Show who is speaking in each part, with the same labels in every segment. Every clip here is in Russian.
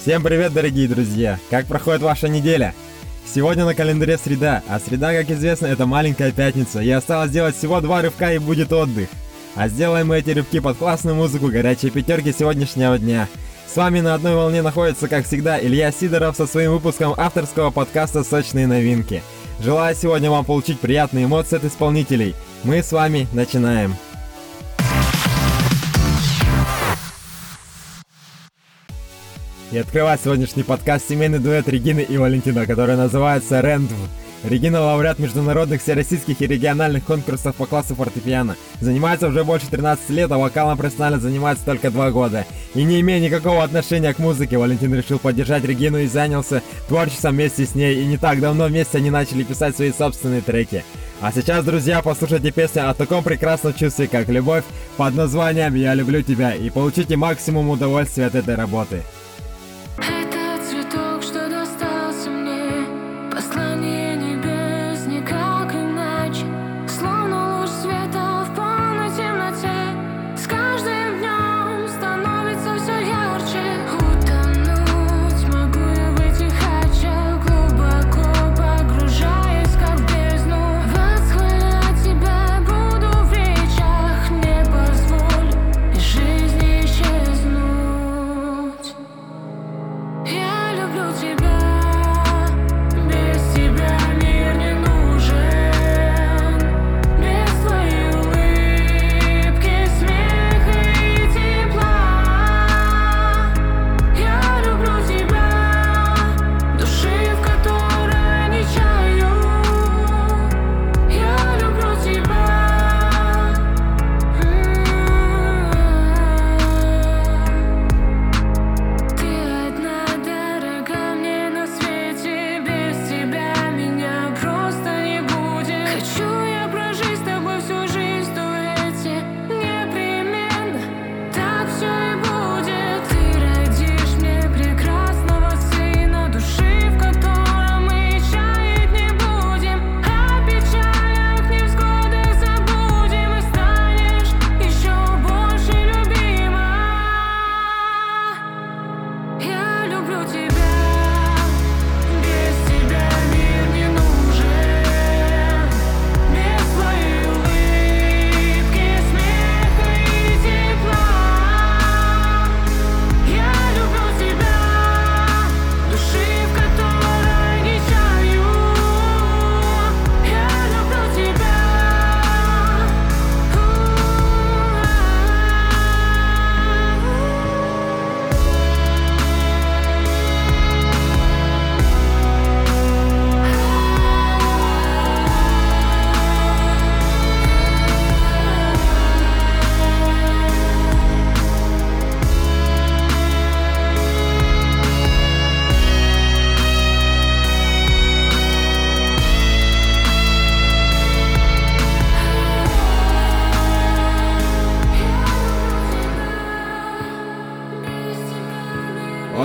Speaker 1: Всем привет, дорогие друзья! Как проходит ваша неделя? Сегодня на календаре среда, а среда, как известно, это маленькая пятница, и осталось сделать всего два рывка и будет отдых. А сделаем мы эти рывки под классную музыку горячей пятерки сегодняшнего дня. С вами на одной волне находится, как всегда, Илья Сидоров со своим выпуском авторского подкаста «Сочные новинки». Желаю сегодня вам получить приятные эмоции от исполнителей. Мы с вами начинаем. И открывает сегодняшний подкаст семейный дуэт Регины и Валентина, который называется «Рэндв». Регина – лауреат международных всероссийских и региональных конкурсов по классу фортепиано. Занимается уже больше 13 лет, а вокалом профессионально занимается только 2 года. И не имея никакого отношения к музыке, Валентин решил поддержать Регину и занялся творчеством вместе с ней. И не так давно вместе они начали писать свои собственные треки. А сейчас, друзья, послушайте песню о таком прекрасном чувстве, как любовь, под названием «Я люблю тебя» и получите максимум удовольствия от этой работы.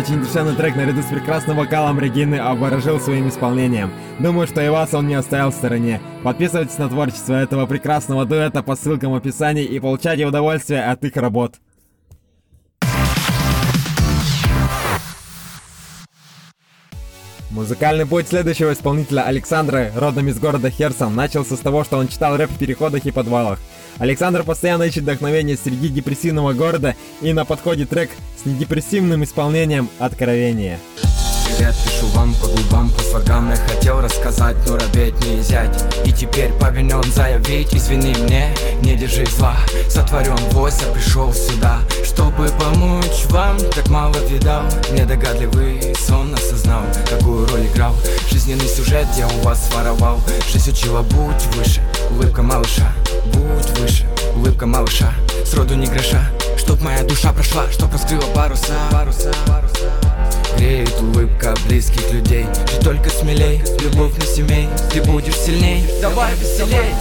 Speaker 1: Очень душевный трек наряду с прекрасным вокалом Регины обворожил своим исполнением. Думаю, что и вас он не оставил в стороне. Подписывайтесь на творчество этого прекрасного дуэта по ссылкам в описании и получайте удовольствие от их работ. Музыкальный путь следующего исполнителя Александра, родом из города Херсон, начался с того, что он читал рэп в переходах и подвалах. Александр постоянно ищет вдохновение среди депрессивного города и на подходе трек с недепрессивным исполнением «Откровение».
Speaker 2: Привет, пишу вам по губам, по слогам. Я хотел рассказать, но робеть не взять И теперь повинен заявить Извини мне, не держи зла. Сотворен войс, я пришел сюда. Чтобы помочь вам, так мало видал. Недогадливый сон осознал Какую роль играл. Жизненный сюжет я у вас воровал. Жизнь учила, будь выше Улыбка малыша, будь выше Улыбка малыша, сроду не гроша Чтоб моя душа прошла, чтоб раскрыла паруса, паруса, паруса. Греет улыбка близких людей. Жить только смелей, любовь на семей Ты будешь сильней, давай веселей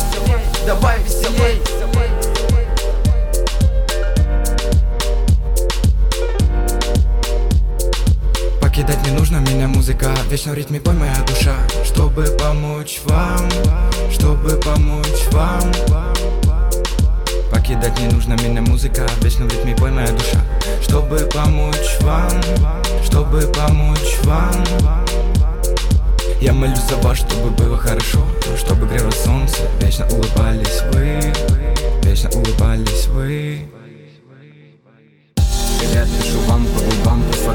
Speaker 2: Давай веселей. Покидать не нужно меня музыка. В вечном ритме моя душа. Чтобы помочь вам Чтобы помочь вам Покидать не нужно меня музыка В вечном ритме бой моя душа. Чтобы помочь вам чтобы помочь вам Я молюсь за вас, чтобы было хорошо Чтобы грело солнце, вечно улыбались вы Вечно улыбались вы. Привет, пишу вам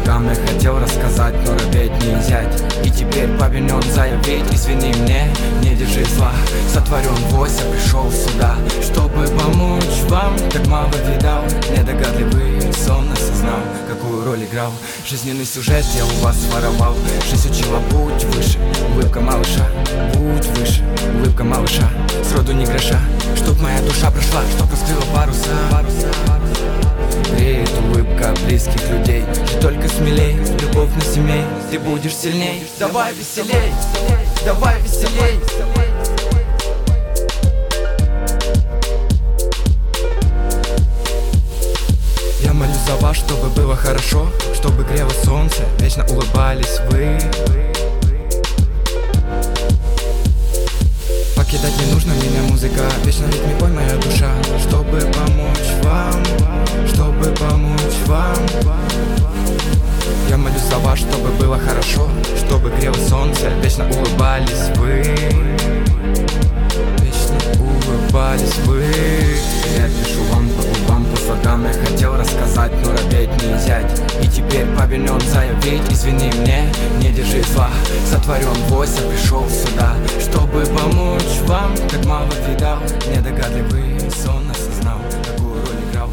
Speaker 2: слогам Я хотел рассказать, но робеть не взять. И теперь повинен заявить Извини мне, не держи зла. Сотворен вось, я пришел сюда Чтобы помочь вам. Так мало видал, недогадливый сон осознал Какую роль играл. Жизненный сюжет я у вас воровал. Жизнь учила, будь выше Улыбка малыша, будь выше Улыбка малыша, сроду не гроша Чтоб моя душа прошла, чтоб раскрыла паруса, паруса, паруса. Греет улыбка близких людей. Жить только смелей, любовь на семей Ты будешь сильней, давай веселей Давай веселей. Я молюсь за вас, чтобы было хорошо Чтобы грело солнце, вечно улыбались вы Чтобы помочь вам Как мало видал, недогадливый сон осознал Какую роль играл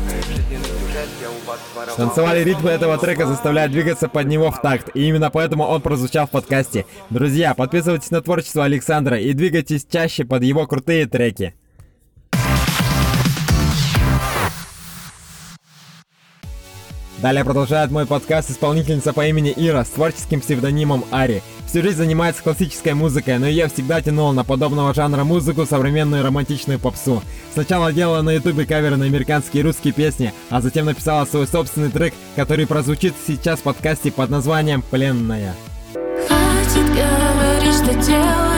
Speaker 3: Танцевали ритмы этого трека заставляют двигаться под него в такт, и именно поэтому он прозвучал в подкасте. Друзья, подписывайтесь на творчество Александра и двигайтесь чаще под его крутые треки. Далее продолжает мой подкаст исполнительница по имени Ира с творческим псевдонимом Ари. Всю жизнь занимается классической музыкой, но ее всегда тянуло на подобного жанра музыку, современную романтичную попсу. Сначала делала на ютубе каверы на американские и русские песни, а затем написала свой собственный трек, который прозвучит сейчас в подкасте под названием «Пленная».
Speaker 1: Хватит говорить, что делаю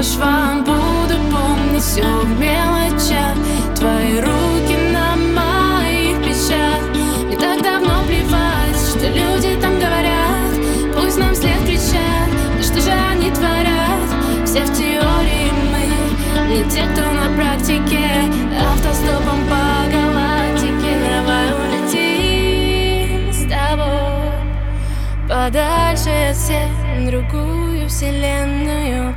Speaker 1: по швам Буду помнить все в мелочах. Твои руки на моих плечах. Не так давно плевать, что люди там говорят. Пусть нам след кричат, да что же они творят? Все в теории мы, не те, кто на практике. Автостопом по галактике. Давай улетим с тобой Подальше от всех другую вселенную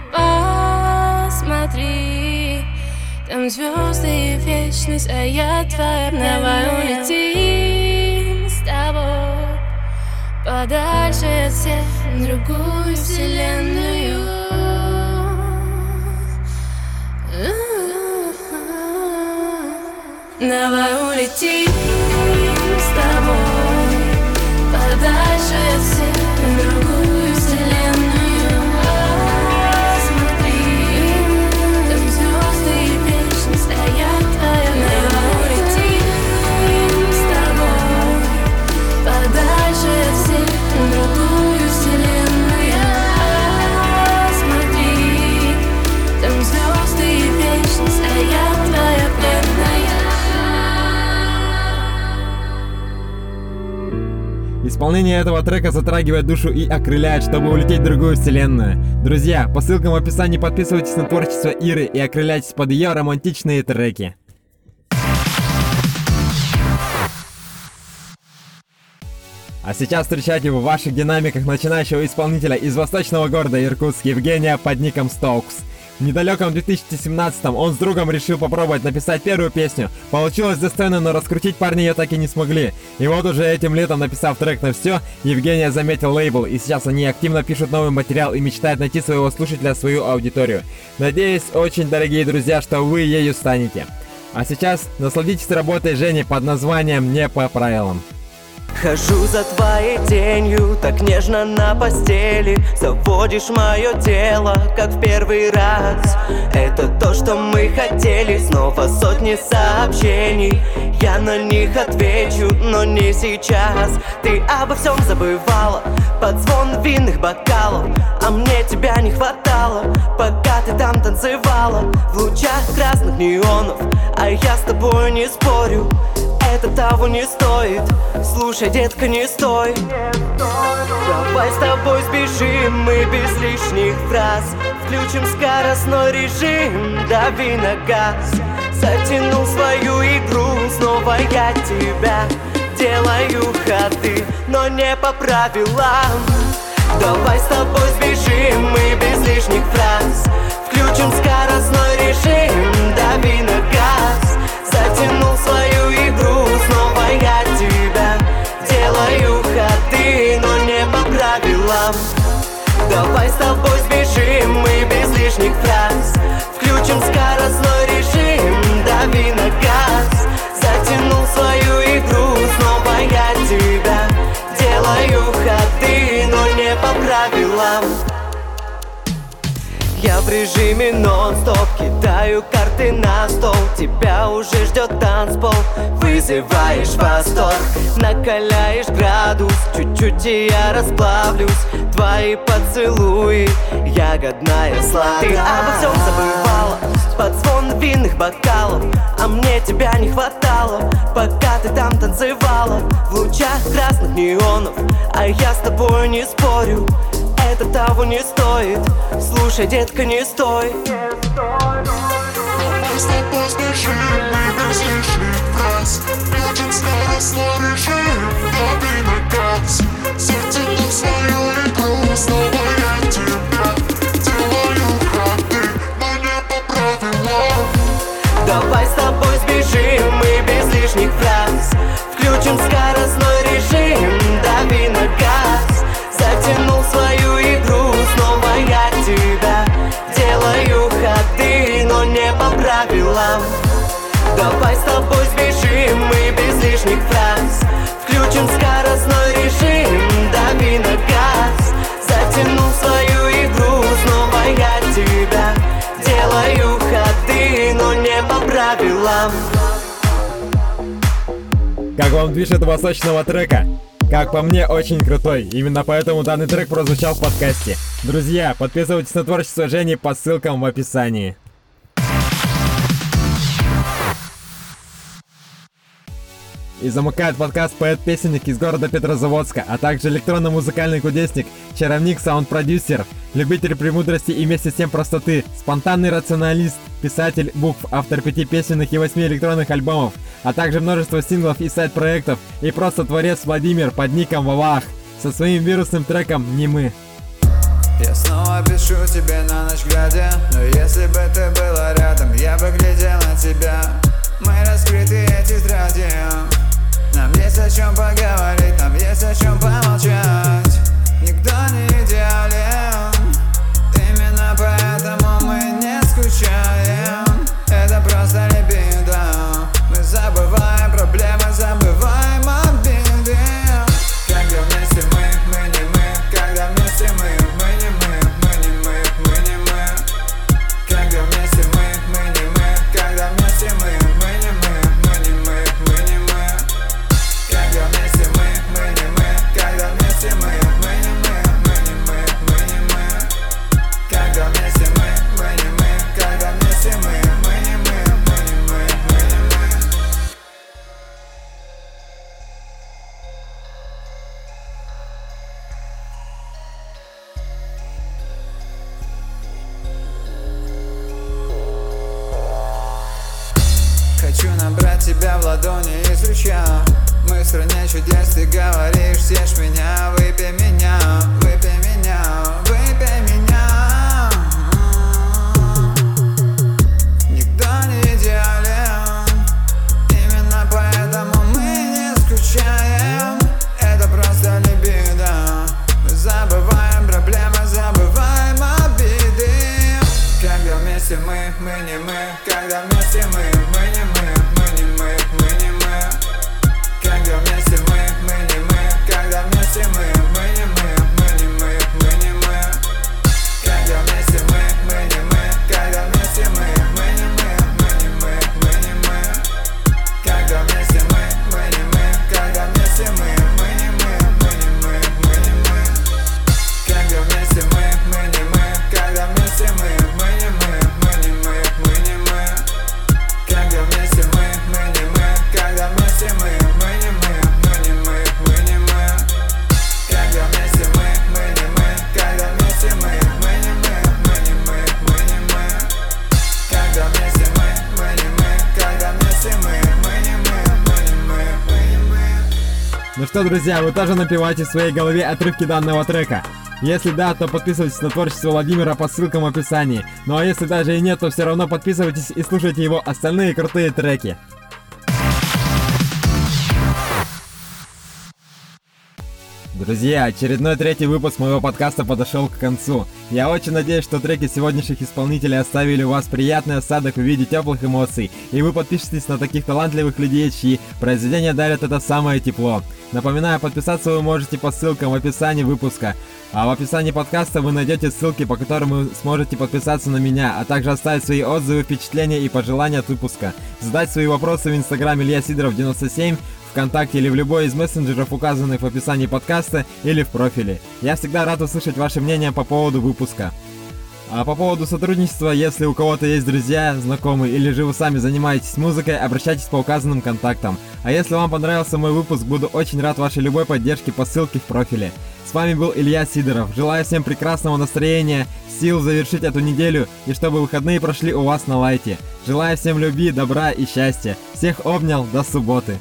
Speaker 1: Посмотри Там звезды и вечность, а я твоя Давай улетим с тобой. Подальше от всех в другую вселенную. Давай улетим
Speaker 3: Исполнение этого трека затрагивает душу и окрыляет, чтобы улететь в другую вселенную. Друзья, по ссылкам в описании подписывайтесь на творчество Иры и окрыляйтесь под ее романтичные треки. А сейчас встречайте в ваших динамиках начинающего исполнителя из восточного города Иркутск Евгения под ником Стоукс. В недалеком 2017 он с другом решил попробовать написать первую песню. Получилось достойно, но раскрутить парни ее так и не смогли. И вот уже этим летом, написав трек на все, Евгения заметил лейбл, и сейчас они активно пишут новый материал и мечтают найти своего слушателя, свою аудиторию. Надеюсь, очень дорогие друзья, что вы ею станете. А сейчас насладитесь работой Жени под названием «Не по правилам».
Speaker 4: Хожу за твоей тенью, так нежно на постели. Заводишь мое тело, как в первый раз. Это то, что мы хотели, снова сотни сообщений. Я на них отвечу, но не сейчас. Ты обо всем забывала, под звон винных бокалов. А мне тебя не хватало, пока ты там танцевала. В лучах красных неонов, а я с тобой не спорю того не стоит. Слушай, детка, не стой. Давай с тобой сбежим мы без лишних фраз. Включим скоростной режим, дави на газ. Затянул свою игру, снова я тебя Делаю ходы, но не по правилам. Давай с тобой сбежим мы без лишних фраз. Включим скоростной режим, дави на газ. Затянул свою Делаю ходы, но не по правилам. Давай с тобой сбежим мы без лишних фраз. Включим скоростной режим, дави на газ я в режиме нон-стоп Кидаю карты на стол. Тебя уже ждет танцпол Вызываешь восторг. Накаляешь градус Чуть-чуть и я расплавлюсь. Твои поцелуи Ягодная сладость. Ты обо всем забывала Под звон винных бокалов. А мне тебя не хватало Пока ты там танцевала. В лучах красных неонов А я с тобой не спорю это того не стоит. Слушай, детка, не стой.
Speaker 5: С тобой сбежим мы без лишних фраз Включим скоростной режим, дави на газ Затянул свою игру, снова по правилам
Speaker 3: Как вам движ этого сочного трека? Как по мне, очень крутой. Именно поэтому данный трек прозвучал в подкасте. Друзья, подписывайтесь на творчество Жени по ссылкам в описании. И замыкает подкаст поэт-песенник из города Петрозаводска, а также электронно-музыкальный кудесник, чаровник, саунд-продюсер, любитель премудрости и вместе с тем простоты, спонтанный рационалист, писатель букв, автор пяти песенных и восьми электронных альбомов, а также множество синглов и сайт-проектов, и просто творец Владимир под ником Вавах со своим вирусным треком «Не мы».
Speaker 6: Я снова пишу тебе на ночь глядя Но если бы ты была рядом, я бы глядел на тебя Мы раскрыты тетради Нам есть о чем поговорить, нам есть о чем помолчать. Никто не идеален. Именно поэтому мы не скучаем тебя в ладони из ручья Мы в стране чудес Ты говоришь, съешь меня, выпей меня Выпей меня, выпей меня. Никто не идеален Именно поэтому мы не скучаем Это просто либидо. Мы забываем проблемы, забываем обиды. Когда вместе мы, мы не мы. Когда вместе мы, мы не мы Мы мы, не мы Когда вместе мы, мы не мы Когда вместе мы,
Speaker 3: что, друзья, вы тоже напеваете в своей голове отрывки данного трека? Если да, то подписывайтесь на творчество Владимира по ссылкам в описании. Ну а если даже и нет, то все равно подписывайтесь и слушайте его остальные крутые треки. Друзья, очередной третий выпуск моего подкаста подошел к концу. Я очень надеюсь, что треки сегодняшних исполнителей оставили у вас приятный осадок в виде теплых эмоций, и вы подпишетесь на таких талантливых людей, чьи произведения дарят это самое тепло. Напоминаю, подписаться вы можете по ссылкам в описании выпуска. А в описании подкаста вы найдете ссылки, по которым вы сможете подписаться на меня, а также оставить свои отзывы, впечатления и пожелания от выпуска. Задать свои вопросы в инстаграме Илья Сидоров 97, ВКонтакте или в любой из мессенджеров, указанных в описании подкаста или в профиле. Я всегда рад услышать ваше мнение по поводу выпуска. А по поводу сотрудничества, если у кого-то есть друзья, знакомые или же вы сами занимаетесь музыкой, обращайтесь по указанным контактам. А если вам понравился мой выпуск, буду очень рад вашей любой поддержке по ссылке в профиле. С вами был Илья Сидоров. Желаю всем прекрасного настроения, сил завершить эту неделю и чтобы выходные прошли у вас на лайте. Желаю всем любви, добра и счастья. Всех обнял, до субботы.